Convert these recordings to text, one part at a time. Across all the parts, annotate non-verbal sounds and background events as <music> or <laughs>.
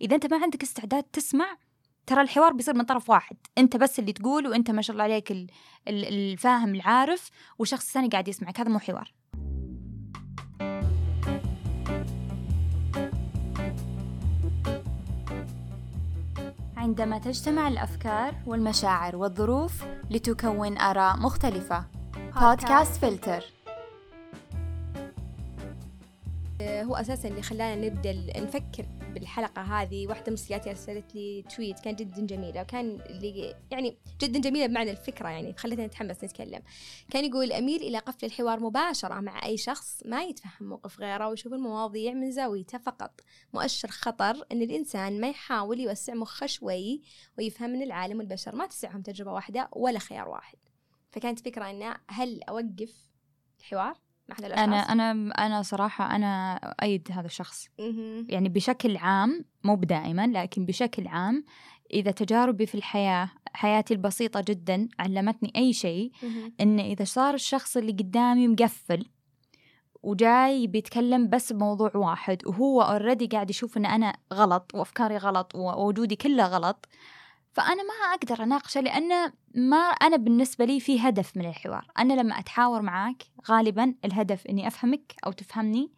إذا أنت ما عندك استعداد تسمع ترى الحوار بيصير من طرف واحد. أنت بس اللي تقول وأنت ما شاء الله عليك ال- ال- الفاهم العارف والشخص الثاني قاعد يسمعك. هذا مو حوار. عندما تجتمع الأفكار والمشاعر والظروف لتكون آراء مختلفة. بودكاست فلتر هو أساسا اللي خلانا نبدأ نفكر بالحلقة هذه. واحدة من صديقاتي ارسلت لي تويت كان جدا جميلة وكان اللي يعني جدا جميلة بمعنى الفكرة يعني خلتنا نتحمس نتكلم. كان يقول أميل إلى قفل الحوار مباشرة مع أي شخص ما يتفهم موقف غيره ويشوف المواضيع من زاويته فقط. مؤشر خطر إن الإنسان ما يحاول يوسع مخه شوي ويفهم إن العالم والبشر ما تسعهم تجربة واحدة ولا خيار واحد. فكانت فكرة إنه هل أوقف الحوار؟ هذا الأشخاص أنا أنا أنا صراحة أنا ايد هذا الشخص مهم. يعني بشكل عام مو بدائما لكن بشكل عام إذا تجاربي في الحياة حياتي البسيطة جدا علمتني أي شيء. إن إذا صار الشخص اللي قدامي مقفل وجاي بيتكلم بس بموضوع واحد وهو اوريدي قاعد يشوف إن أنا غلط وأفكاري غلط ووجودي كله غلط فأنا ما أقدر أناقشه لأن ما أنا بالنسبة لي في هدف من الحوار. أنا لما أتحاور معاك غالبا الهدف إني أفهمك أو تفهمني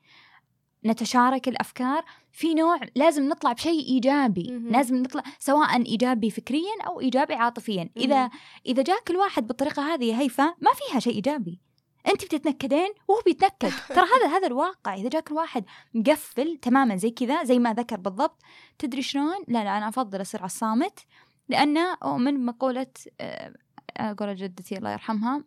نتشارك الأفكار في نوع لازم نطلع بشيء إيجابي. مهم. لازم نطلع سواء إيجابي فكريا أو إيجابي عاطفيا. إذا مهم. إذا جاك الواحد بالطريقة هذه يا هيفا ما فيها شيء إيجابي. أنت بتتنكدين وهو بيتنكد. <laughs> ترى هذا هذا الواقع. إذا جاك الواحد مقفل تماما زي كذا زي ما ذكر بالضبط تدري شلون؟ لا لا أنا أفضل أصير على الصامت. لأن من مقوله آه، قولة جدتي الله يرحمها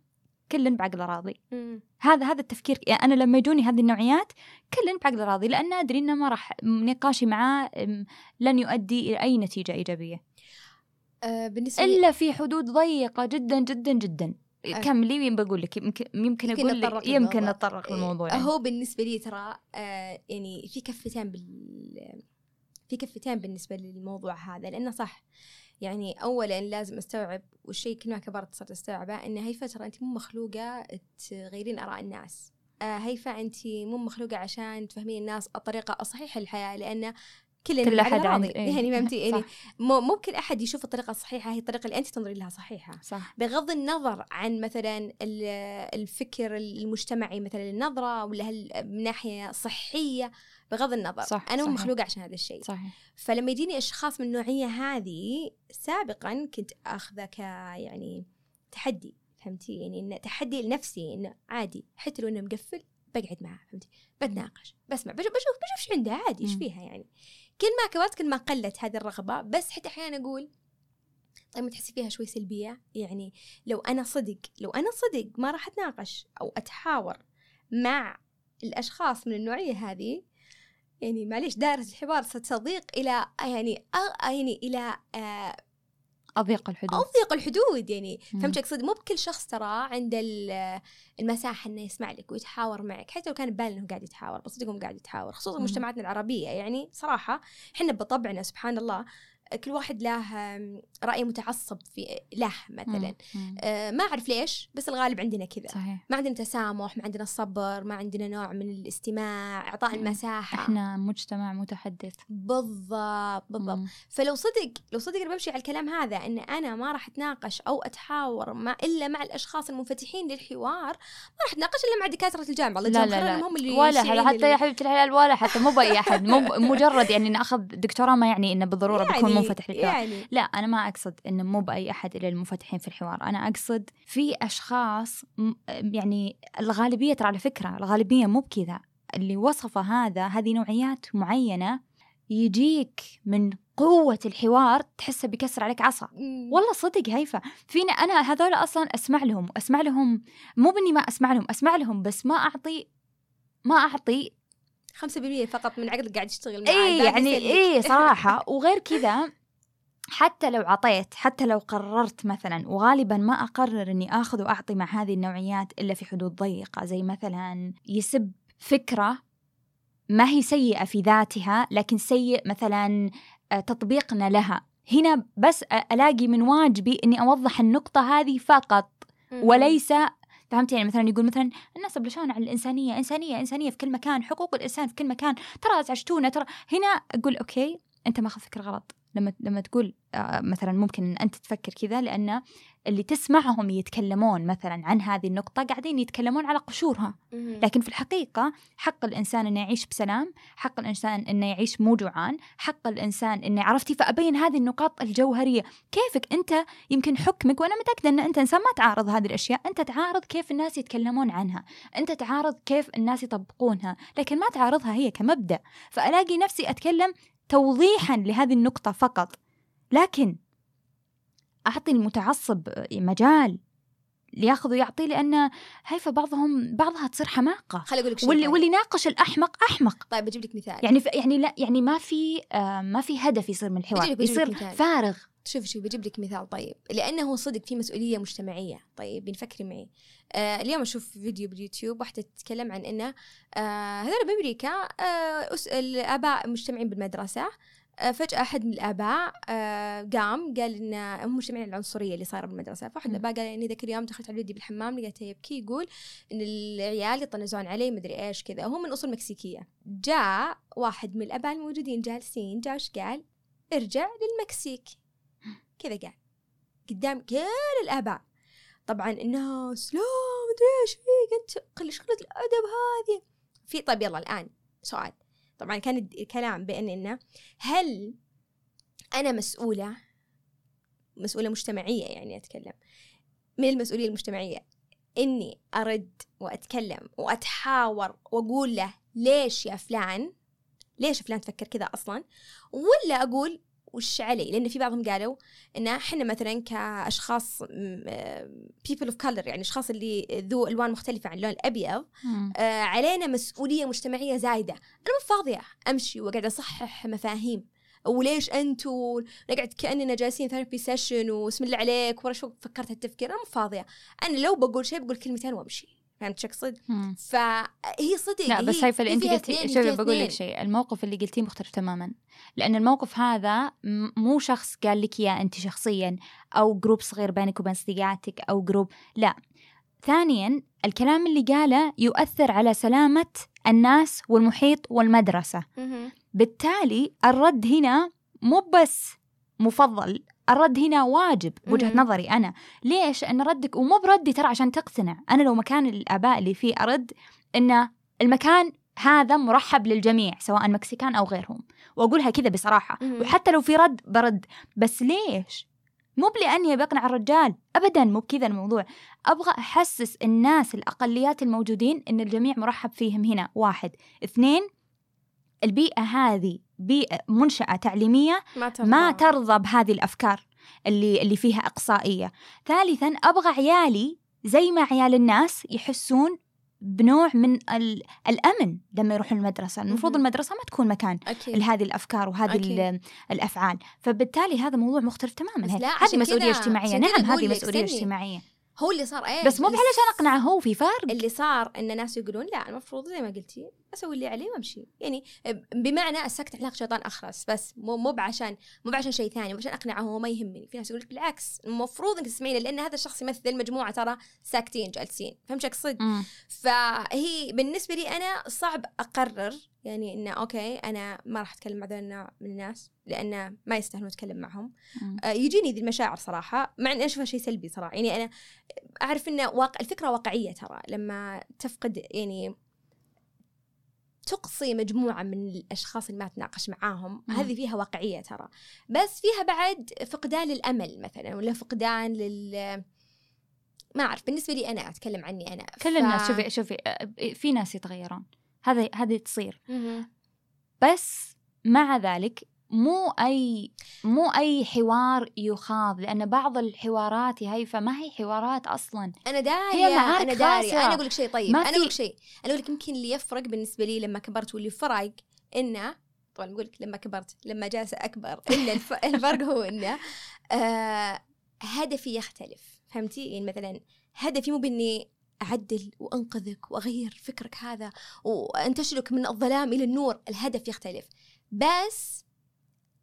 كل بعقل راضي مم. هذا هذا التفكير يعني أنا لما يجوني هذه النوعيات كل بعقل راضي لأن أدري إنه ما راح نقاشي معاه لن يؤدي إلى أي نتيجة إيجابية آه بالنسبة إلا في حدود ضيقة جدا جدا جدا أه. كملي مين بقول لك يمكن يمكن يمكن أقول لك يمكن. نتطرق إيه، للموضوع يعني. هو بالنسبة لي ترى آه يعني في كفتين بال في كفتين بالنسبة للموضوع هذا لأنه صح يعني اولا لازم أستوعب والشيء كل ما كبرت صرت أستوعبه إن هي فتره انت مو مخلوقة تغيرين آراء الناس. آه هيفا انت مو مخلوقة عشان تفهمين الناس الطريقة الصحيحة للحياة لأن كل كل أحد راضي إيه. يعني فهمتي؟ يعني مو مو كل أحد يشوف الطريقة الصحيحة هي الطريقة اللي انت تنظرين لها صحيحة. صح. بغض النظر عن مثلا ال- الفكر المجتمعي مثلا النظرة ولا هل من ناحية صحية بغض النظر. صح، أنا مو صحيح. مخلوقة عشان هذا الشيء. صحيح. فلما يجيني أشخاص من النوعية هذه سابقا كنت أخذه ك يعني تحدي فهمتي؟ يعني إنه تحدي لنفسي إنه عادي حتى لو إنه مقفل بقعد معاه فهمتي؟ بتناقش بسمع بشوف بشوف بشوف إيش عنده عادي إيش. فيها يعني؟ كل ما كبرت كل ما قلت هذه الرغبة بس حتى أحيانا أقول طيب ما تحسي فيها شوي سلبية؟ يعني لو أنا صدق لو أنا صدق ما راح أتناقش أو أتحاور مع الأشخاص من النوعية هذه يعني معليش دائرة الحوار ستضيق إلى يعني أ- يعني إلى آه، أضيق الحدود. أضيق الحدود يعني. فهمت أقصد مو بكل شخص ترى عنده ال- المساحة إنه يسمع لك ويتحاور معك. حتى لو كان بباله إنه قاعد يتحاور بس صدق قاعد يتحاور خصوصا مم. مجتمعاتنا العربية يعني. صراحة إحنا بطبعنا سبحان الله كل واحد له رأي متعصب في له مثلا. مم. آه، ما أعرف ليش بس الغالب عندنا كذا. صحيح. ما عندنا تسامح ما عندنا الصبر ما عندنا نوع من الاستماع إعطاء مم. المساحة. إحنا مجتمع متحدث. بالضبط بالضبط. مم. فلو صدق لو صدق أنا بمشي على الكلام هذا إن أنا ما راح أتناقش أو أتحاور مع إلا مع الأشخاص المنفتحين للحوار ما راح أتناقش إلا مع دكاترة الجامعة. الله لا لا لا. هم اللي ولا حتى يا حبيبتي الحلال ولا حتى مو بأي أحد. مو <laughs> مجرد يعني نأخذ دكتوراه ما يعني إنه بالضرورة يعني- منفتح للحوار. يعني لا أنا ما أقصد إنه مو بأي أحد إلا المنفتحين في الحوار. أنا أقصد في أشخاص م- يعني الغالبية ترى على فكرة الغالبية مو بكذا. اللي وصفه هذا هذه نوعيات معينة يجيك من قوة الحوار تحسه بيكسر عليك عصا. والله صدق هيفا. فينا أنا هذول أصلا أسمع لهم أسمع لهم مو بإني ما أسمع لهم أسمع لهم بس ما أعطي ما أعطي 5% فقط من عقلك قاعد يشتغل معاه اي يعني. اي <laughs> صراحة وغير كذا حتى لو عطيت حتى لو قررت مثلا وغالبا ما أقرر إني آخذ وأعطي مع هذه النوعيات إلا في حدود ضيقة زي مثلا يسب فكرة ما هي سيئة في ذاتها لكن سيء مثلا آه، تطبيقنا لها هنا بس ألاقي من واجبي إني أوضح النقطة هذه فقط. وليس فهمت يعني مثلا يقول مثلا الناس بلشان عن الإنسانية إنسانية إنسانية في كل مكان حقوق الإنسان في كل مكان ترى أزعجتونا ترى هنا أقول أوكي أنت ماخذ فكرة غلط. لما لما تقول آه، مثلا ممكن ان أنت تفكر كذا لأن اللي تسمعهم يتكلمون مثلا عن هذه النقطة قاعدين يتكلمون على قشورها. لكن في الحقيقة حق الإنسان إنه يعيش بسلام حق الإنسان إنه يعيش مو جوعان حق الإنسان إنه عرفتي فابين هذه النقاط الجوهرية. كيفك أنت يمكن حكمك وأنا متأكدة إن أنت إنسان ما تعارض هذه الأشياء أنت تعارض كيف الناس يتكلمون عنها أنت تعارض كيف الناس يطبقونها لكن ما تعارضها هي كمبدأ. فألاقي نفسي أتكلم توضيحا لهذه النقطة فقط. لكن أعطي المتعصب مجال ليأخذ ويعطي لأن هيفا بعضهم بعضها تصير حماقة. خلي أقول لك واللي طيب. واللي يناقش الأحمق أحمق. طيب بجيب لك مثال. يعني ف يعني لا يعني ما في آه ما في هدف يصير من الحوار. بجيب لك- بجيب لك يصير مثال. فارغ. شوف شوف بجيب لك مثال طيب لأنه صدق في مسؤولية مجتمعية طيب بنفكري معي آه اليوم أشوف فيديو باليوتيوب واحدة تتكلم عن إنه آه هذول بأمريكا آه الآباء مجتمعين بالمدرسة آه فجأة أحد من الآباء آه قام قال إن هم مجتمعين العنصرية اللي صايرة بالمدرسة، فواحد. الآباء قال إني ذاك اليوم دخلت على ولدي بالحمام لقيته يبكي يقول إن العيال يطنزون علي مدري إيش كذا، وهو من أصول مكسيكية. جاء واحد من الآباء الموجودين جالسين جاء وش قال؟ ارجع للمكسيك. كذا قال قدام كل الآباء. طبعا الناس لا مدري إيش فيك؟ أنت قل شغلة الأدب هذه. في طيب يلا الآن سؤال. طبعا كان الكلام بأن إنه هل أنا مسؤولة؟ مسؤولة مجتمعية يعني أتكلم. من المسؤولية المجتمعية؟ إني أرد وأتكلم وأتحاور وأقول له ليش يا فلان؟ ليش فلان تفكر كذا أصلا؟ ولا أقول وش علي لأن في بعضهم قالوا إن إحنا مثلا كأشخاص people of color يعني أشخاص اللي ذو ألوان مختلفة عن اللون الأبيض آه، علينا مسؤولية مجتمعية زايدة. أنا مو فاضية أمشي وقاعدة أصحح مفاهيم. وليش أنتوا نقعد كأننا جالسين therapy session واسم الله عليك ورا شو فكرت التفكير أنا مو فاضية. أنا لو بقول شيء بقول كلمتين وأمشي. فهمت شو اقصد؟ فهي صدق لا بس هي هيفا اللي أنت قلتي شوفي بقول لك. شيء الموقف اللي قلتيه مختلف تماما لأن الموقف هذا مو شخص قال لك إياه أنت شخصيا أو group صغير بينك وبين صديقاتك أو group لا ثانيا الكلام اللي قاله يؤثر على سلامة الناس والمحيط والمدرسة. بالتالي الرد هنا مو بس مفضل الرد هنا واجب بوجهة مهم. نظري أنا. ليش؟ أن ردك ومو بردي ترى عشان تقتنع. أنا لو مكان الآباء اللي فيه أرد أن المكان هذا مرحب للجميع سواء مكسيكان أو غيرهم. وأقولها كذا بصراحة. مهم. وحتى لو في رد برد. بس ليش؟ مو لاني بقنع الرجال. ابدا مو بكذا الموضوع. أبغى أحسس الناس الأقليات الموجودين إن الجميع مرحب فيهم هنا. واحد. اثنين البيئة هذه بيئة منشأة تعليمية ما ترضى ما ترضى بهذه الأفكار اللي اللي فيها إقصائية. ثالثا أبغى عيالي زي ما عيال الناس يحسون بنوع من ال- الأمن لما يروحون المدرسة. المفروض. المدرسة ما تكون مكان أكيد. لهذه الأفكار وهذه أكيد. ال- الأفعال. فبالتالي هذا موضوع مختلف تماما. هذه مسؤولية اجتماعية. نعم هذه مسؤولية. اجتماعية. هو اللي صار إيش بس مو علشان اقنعه هو في فرق. اللي صار إن الناس يقولون لا المفروض زي ما قلتي أسوي اللي علي وأمشي. يعني بمعنى الساكت عن الحق شيطان أخرس بس مو مو بعشان مو بعشان شيء ثاني مو عشان أقنعه هو ما يهمني. في ناس يقول لك بالعكس المفروض إنك تسمعينه لأن هذا الشخص يمثل مجموعه ترى ساكتين جالسين. فهمت شو أقصد. فهي بالنسبة لي أنا صعب أقرر يعني إنه okay أنا ما راح أتكلم مع ذا النوع من الناس لأنه ما يستاهلون أتكلم معهم. آه، يجيني ذي المشاعر صراحة مع إني أشوفها شيء سلبي صراحة. يعني أنا أعرف ان واقع الفكرة واقعية ترى لما تفقد يعني تقصي مجموعة من الأشخاص اللي ما تناقش معاهم. مم. هذه فيها واقعية ترى. بس فيها بعد فقدان للأمل مثلا ولا فقدان لل ما أعرف بالنسبة لي أنا أتكلم عني أنا. كل الناس شوفي شوفي في ناس يتغيرون. هذا هذه تصير. مهم. بس مع ذلك مو أي مو أي حوار يخاض لأن بعض الحوارات يا هيفا ما هي حوارات أصلا. أنا دارية أنا دارية. أنا أقول لك شيء طيب ما أنا أقول لك شيء. أنا أقول لك يمكن اللي يفرق بالنسبة لي لما كبرت واللي فرق إنه طبعا بقول لك لما كبرت لما جالس أكبر <laughs> ان الف... الفرق هو إنه آه هدفي يختلف. فهمتي؟ يعني مثلا هدفي مو بإني أعدل وأنقذك وأغير فكرك هذا وانتشلك من الظلام إلى النور الهدف يختلف. بس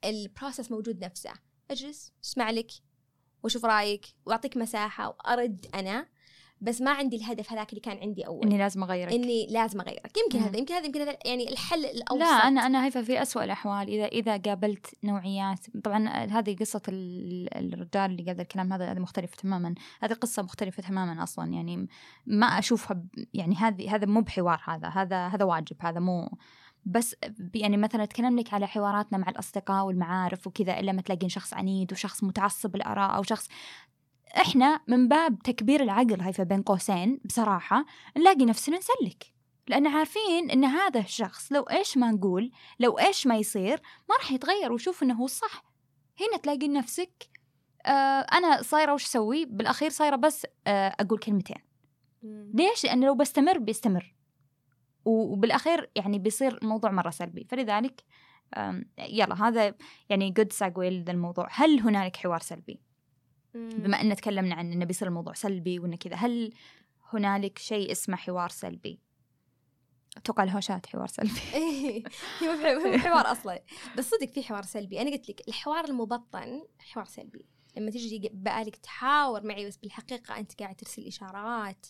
البروسس موجود نفسه. أجلس أسمع لك وأشوف رأيك وأعطيك مساحة وأرد أنا. بس ما عندي الهدف هذاك اللي كان عندي أول. إني لازم أغيرك. إني لازم أغيرك. يمكن مم. هذا يمكن هذا يمكن هذا يعني الحل الأوسط. لا أنا أنا هيفا في أسوأ الأحوال. إذا إذا قابلت نوعيات طبعا هذه قصة ال- الرجال اللي قال الكلام هذا هذه مختلفه تماما. هذه قصة مختلفة تماما أصلا. يعني ما أشوفها يعني هذه هذا مو بحوار هذا. هذا هذا واجب. هذا مو بس يعني مثلا أتكلم لك على حواراتنا مع الأصدقاء والمعارف وكذا إلا ما تلاقين شخص عنيد وشخص متعصب الاراء أو شخص إحنا من باب تكبير العقل هيفا بين قوسين بصراحة نلاقي نفسنا نسلك لأن عارفين إن هذا الشخص لو إيش ما نقول لو إيش ما يصير ما راح يتغير ويشوف إنه هو الصح هنا تلاقي نفسك آه أنا صايرة وش أسوي بالأخير صايرة بس آه أقول كلمتين. ليش؟ لأن لو بستمر بيستمر و- وبالأخير يعني بيصير الموضوع مرة سلبي. فلذلك يلا هذا يعني جود ساجوي لذا الموضوع هل هنالك حوار سلبي. بما أن تكلمنا عن أنه بيصير الموضوع سلبي وأنه كذا هل هنالك شيء اسمه حوار سلبي؟ أتوقع الهوشات حوار سلبي. <laughs> إيه، ح- هو حوار أصلا. بس صدق في حوار سلبي. أنا قلت لك الحوار المبطن حوار سلبي. لما تجي بقالك تحاور معي بس بالحقيقة أنت قاعد ترسل إشارات.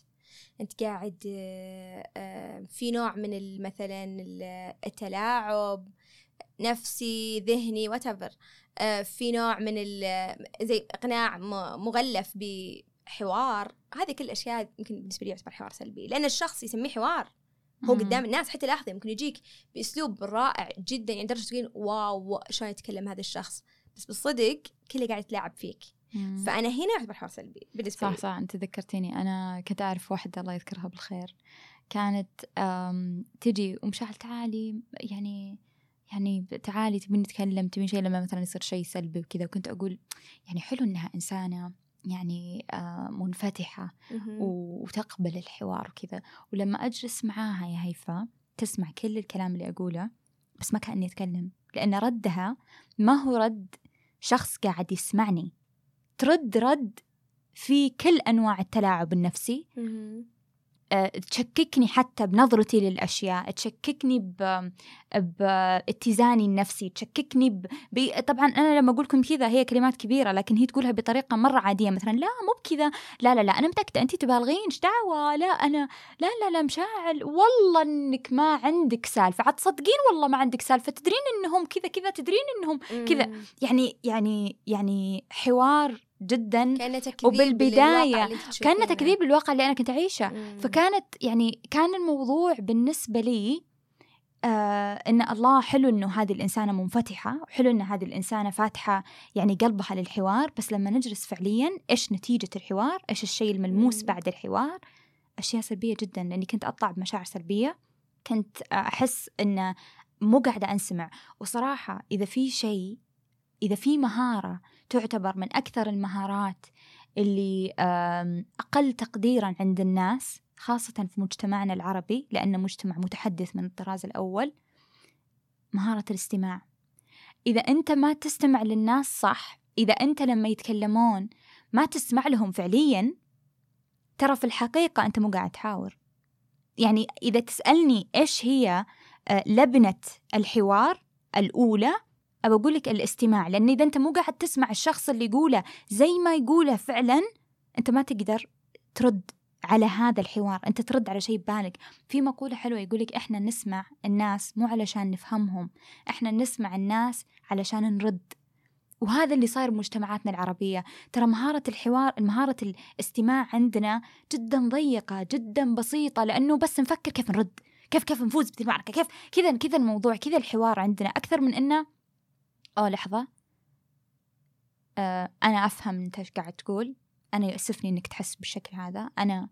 أنت قاعد آه، آه، في نوع من مثلا ال- التلاعب نفسي ذهني واتفر في نوع من زي إقناع مغلف بحوار. هذه كل الأشياء يمكن بالنسبة لي يعتبر حوار سلبي. لأن الشخص يسميه حوار. هو. قدام الناس حتى لاحظه ممكن يجيك بأسلوب رائع جدا يعني درجة تقول واو شلون يتكلم هذا الشخص. بس بالصدق كله قاعد يتلاعب فيك. مم. فأنا هنا يعتبر حوار سلبي بالنسبة صح لي. صح. أنت ذكرتيني. أنا كنت أعرف واحدة الله يذكرها بالخير. كانت تجي ومشاعل تعالي يعني يعني تعالي تبين نتكلم تبين شيء لما مثلا يصير شيء سلبي وكذا. وكنت أقول يعني حلو إنها إنسانة يعني منفتحة. وتقبل الحوار وكذا. ولما أجلس معاها يا هيفا تسمع كل الكلام اللي أقوله بس ما كأني أتكلم. لأن ردها ما هو رد شخص قاعد يسمعني. ترد رد في كل أنواع التلاعب النفسي. أه، تشككني حتى بنظرتي للأشياء تشككني ب... باتزاني النفسي تشككني ب... ب... طبعا أنا لما أقول لكم كذا هي كلمات كبيرة لكن هي تقولها بطريقة مرة عادية مثلا لا مو بكذا لا لا لا أنا متأكدة انت تبالغين إيش دعوة لا أنا لا لا لا مشاعل والله إنك ما عندك سالفة عاد تصدقين والله ما عندك سالفة تدرين إنهم كذا كذا تدرين إنهم كذا. يعني يعني يعني حوار جدا تكذيب أنت تشوفينه. كأنه تكذيب للواقع اللي أنا كنت أعيشه مم. فكانت يعني كان الموضوع بالنسبة لي آه إن الله حلو إنه هذه الإنسانة منفتحة وحلو إن هذه الإنسانة فاتحة يعني قلبها للحوار بس لما نجلس فعليا إيش نتيجة الحوار إيش الشيء الملموس مم. بعد الحوار أشياء سلبية جدا لأني كنت أطلع بمشاعر سلبية كنت أحس إنه مو قاعدة أنسمع وصراحة إذا في شيء إذا في مهارة تعتبر من أكثر المهارات اللي أقل تقديرا عند الناس خاصة في مجتمعنا العربي لأنه مجتمع متحدث من الطراز الأول مهارة الاستماع. إذا أنت ما تستمع للناس صح إذا أنت لما يتكلمون ما تسمع لهم فعليا ترى في الحقيقة أنت مو قاعد تحاور. يعني إذا تسألني إيش هي آه، لبنة الحوار الأولى أبى أقول لك الاستماع لأن إذا أنت مو قاعد تسمع الشخص اللي يقوله زي ما يقوله فعلا أنت ما تقدر ترد على هذا الحوار أنت ترد على شيء ببالك. في مقولة حلوة يقولك إحنا نسمع الناس مو علشان نفهمهم إحنا نسمع الناس علشان نرد. وهذا اللي صاير بمجتمعاتنا العربية. ترى مهارة الحوار مهارة الاستماع عندنا جدا ضيقة جدا بسيطة لأنه بس نفكر كيف نرد كيف كيف نفوز بالمعركة كيف كذا كذا الموضوع كذا الحوار عندنا. أكثر من إنه أوه لحظة. آه أنا أفهم أنت إيش قاعد تقول. أنا يؤسفني إنك تحس بالشكل هذا. أنا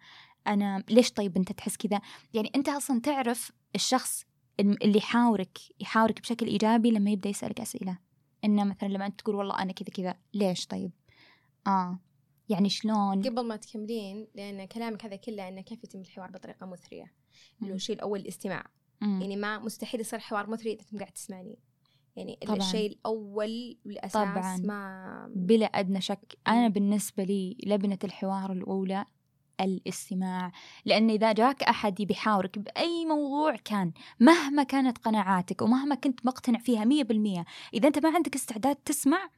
أنا ليش طيب أنت تحس كذا؟ يعني أنت أصلا تعرف الشخص اللي يحاورك يحاورك بشكل إيجابي لما يبدأ يسألك أسئلة. إنه مثلا لما أنت تقول والله أنا كذا كذا ليش طيب؟ آه. يعني شلون؟ قبل ما تكملين لأن كلامك هذا كله إنه كيف يتم الحوار بطريقة مثرية؟ اللي هو. الشيء الأول الاستماع. مم. يعني ما مستحيل يصير حوار مثري إذا انت قاعد تسمعني. يعني طبعاً. الشيء الأول والأساس طبعاً. ما بلا أدنى شك أنا. بالنسبة لي لبنة الحوار الأولى الاستماع لأن إذا جاك أحد يحاورك بأي موضوع كان مهما كانت قناعاتك ومهما كنت مقتنع فيها مية بالمية إذا أنت ما عندك استعداد تسمع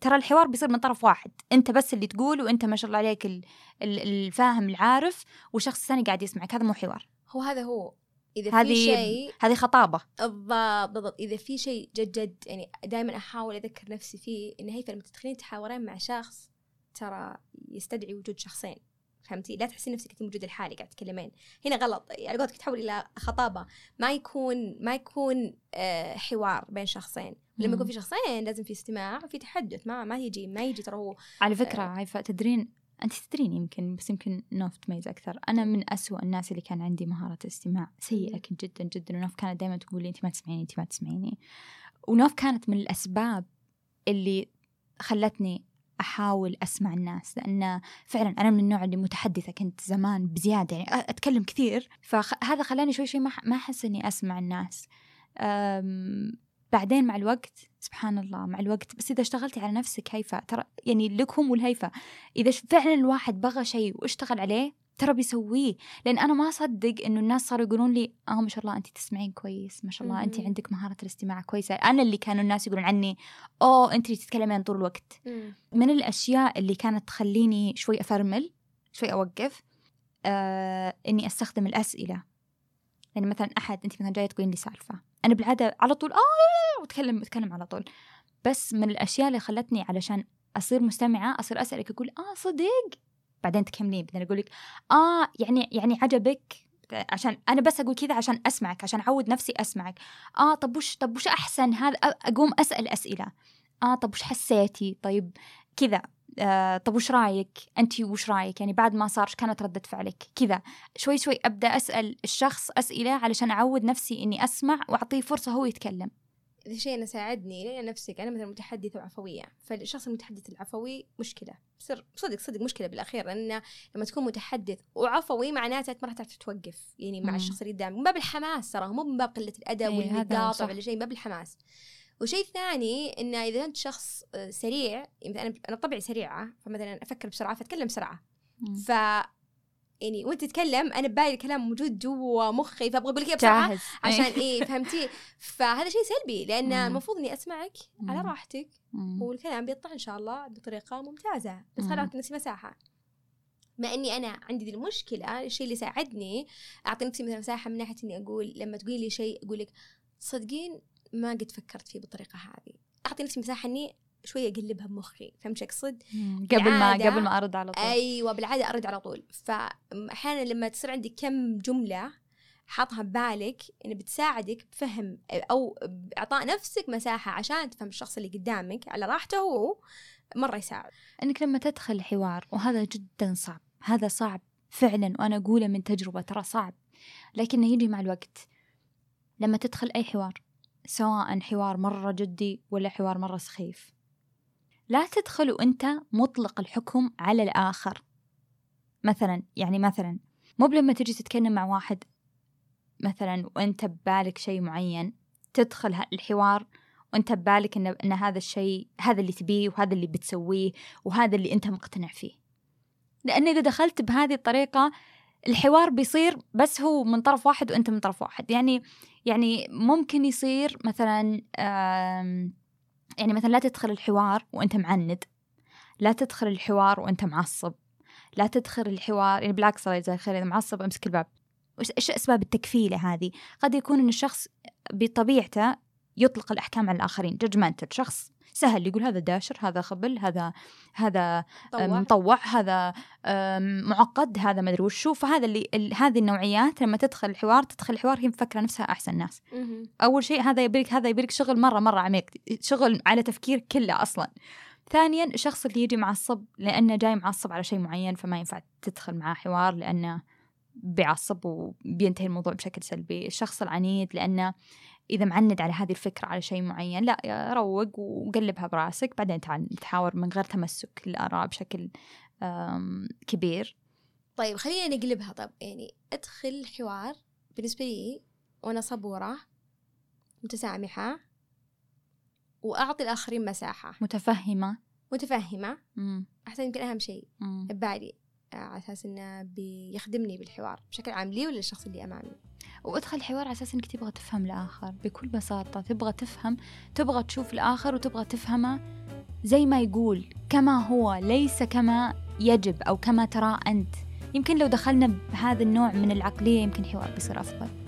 ترى الحوار بيصير من طرف واحد أنت بس اللي تقول وأنت ما شاء الله عليك ال- ال- الفاهم العارف والشخص الثاني قاعد يسمعك هذا مو حوار هو هذا هو إذا في شيء هذه خطابة. بالضبط إذا في شيء جد جد يعني دائما أحاول أذكر نفسي فيه إن هي لما تدخلين تحاورين مع شخص ترى يستدعي وجود شخصين. فهمتي؟ لا تحسين نفسك انت موجودة لحالك قاعد تتكلمين. هنا غلط. على قولتك تحول إلى خطابة. ما يكون ما يكون آه حوار بين شخصين. لما يكون. في شخصين لازم في استماع وفي تحدث. ما ما يجي ما يجي ترى هو على فكرة عايفه تدرين أنت تدرين يمكن بس يمكن نوف تميز أكثر. أنا من أسوأ الناس اللي كان عندي مهارة الاستماع سيئة مم. كنت جدا جدا. ونوف كانت دائما تقول لي أنت ما تسمعيني أنت ما تسمعيني. ونوف كانت من الأسباب اللي خلتني أحاول أسمع الناس. لأن فعلا أنا من النوع اللي متحدثة كنت زمان بزيادة. يعني أتكلم كثير. فهذا خلاني شوي شوي ما أحس إني أسمع الناس. بعدين مع الوقت سبحان الله مع الوقت. بس إذا اشتغلتي على نفسك هيفا ترى يعني لكم والهيفا إذا ش- فعلا الواحد بغى شيء واشتغل عليه ترى بيسويه. لأن أنا ما أصدق إنه الناس صاروا يقولون لي آه ما شاء الله انت تسمعين كويس ما شاء الله انت. عندك مهارة الاستماع كويسة. أنا اللي كانوا الناس يقولون عني أوه انت اللي تتكلمين طول الوقت. من الأشياء اللي كانت تخليني شوي أفرمل شوي أوقف آه إني أستخدم الأسئلة. يعني مثلا أحد انت مثلا جاية تقولين لي سالفة. أنا بالعادة على طول آه واتكلم أتكلم على طول. بس من الأشياء اللي خلتني علشان أصير مستمعة أصير أسألك أقول آه صدق؟ بعدين تكملين بعدين أقول لك آه يعني يعني عجبك؟ عشان أنا بس أقول كذا عشان أسمعك عشان أعود نفسي أسمعك. آه طب وش طب وش أحسن؟ هذا أقوم أسأل أسئلة. آه طب وش حسيتي؟ طيب كذا. آه طب وش رأيك؟ أنت وش رأيك؟ يعني بعد ما صار كانت ردة فعلك؟ كذا. شوي شوي أبدأ أسأل الشخص أسئلة علشان أعود نفسي إني أسمع وأعطيه فرصة هو يتكلم. هذا الشيء أنا ساعدني لأن نفسك أنا مثلا متحدثة وعفوية فالشخص المتحدث العفوي مشكلة. بصير صدق صدق مشكلة بالأخير لأن لما تكون متحدث وعفوي معناته ما راح تعرف توقف يعني مع مم. الشخص اللي قدامك. من باب الحماس ترى مو من باب قلة الأدب إيه، واللي هذا قاطع صح. ولا شيء من باب الحماس وشيء ثاني انه إذا أنت شخص آه، سريع يعني أنا بطبعي سريعة فمثلا أفكر بسرعة فأتكلم بسرعة ف يعني وأنت تتكلم أنا ببالي الكلام موجود جوا مخي فأبغى أقول لك إياه بسرعة <laughs> عشان إيه فهمتي فهذا شيء سلبي لأن. المفروض إني أسمعك على. راحتك. والكلام بيطلع إن شاء الله بطريقة ممتازة بس. خلي اعطي نفسي مساحة مع إني أنا عندي ذي المشكلة الشيء اللي ساعدني أعطي نفسي مثلا مساحة من ناحية إني أقول لما تقولي لي شيء أقول لك صدقين ما قد فكرت فيه بالطريقة هذه. أعطي نفسي مساحة إني شوية أقلبها بمخي. فهمت شو أقصد؟ قبل ما قبل ما أرد على طول. أيوه بالعادة أرد على طول. فأحيانا لما تصير عندك كم جملة حاطها ببالك انه بتساعدك بفهم أو بإعطاء نفسك مساحة عشان تفهم الشخص اللي قدامك على راحته هو مرة يساعد. إنك لما تدخل حوار وهذا جدا صعب. هذا صعب فعلا وأنا أقوله من تجربة ترى صعب. لكنه يجي مع الوقت. لما تدخل أي حوار سواء حوار مرة جدي ولا حوار مرة سخيف. لا تدخل وأنت مطلق الحكم على الآخر. مثلا يعني مثلا مو بلما تجي تتكلم مع واحد مثلا وأنت ببالك شيء معين تدخل الحوار وأنت ببالك ان إن هذا الشيء هذا اللي تبيه وهذا اللي بتسويه وهذا اللي أنت مقتنع فيه. لأن إذا دخلت بهذه الطريقة الحوار بيصير بس هو من طرف واحد وأنت من طرف واحد. يعني يعني ممكن يصير مثلا يعني مثلا لا تدخل الحوار وأنت معند. لا تدخل الحوار وأنت معصب. لا تدخل الحوار يعني بالعكس الله يجزاك خير إذا معصب أمسك الباب. إيش أسباب التكفيلة هذه؟ قد يكون إن الشخص بطبيعته يطلق الأحكام على الآخرين ججمنتال شخص سهل يقول هذا داشر هذا خبل هذا هذا طوع مطوع هذا معقد هذا ما أدري وشو. فهذا اللي ال- هذه النوعيات لما تدخل الحوار تدخل الحوار هي مفكرة نفسها أحسن ناس. أول شيء هذا يبيك هذا يبيك شغل مرة مرة عميق شغل على تفكير كله أصلا. ثانيا الشخص اللي يجي معصب لأنه جاي معصب على شيء معين فما ينفع تدخل معاه حوار لأنه بيعصب وبينتهي الموضوع بشكل سلبي. الشخص العنيد لأنه إذا معند على هذه الفكرة على شيء معين لا روق وقلبها براسك بعدين تعال نتحاور من غير تمسك الآراء بشكل كبير. طيب خلينا نقلبها. طب يعني أدخل الحوار بالنسبة لي وأنا صبورة متسامحة وأعطي الآخرين مساحة. متفهمة. متفهمة؟ مم. أحسن يمكن أهم شيء. ببالي على أساس إنه بيخدمني بالحوار بشكل عام لي ولا الشخص اللي أمامي؟ وأدخل الحوار على أساس إنك تبغى تفهم الآخر بكل بساطة تبغى تفهم تبغى تشوف الآخر وتبغى تفهمه زي ما يقول كما هو ليس كما يجب أو كما ترى أنت. يمكن لو دخلنا بهذا النوع من العقلية يمكن الحوار بيصير أفضل.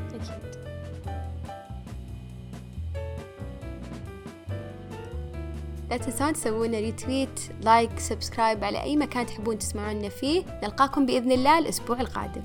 لا تنسون تسوون retweet like subscribe على أي مكان تحبون تسمعونا فيه. نلقاكم بإذن الله الأسبوع القادم.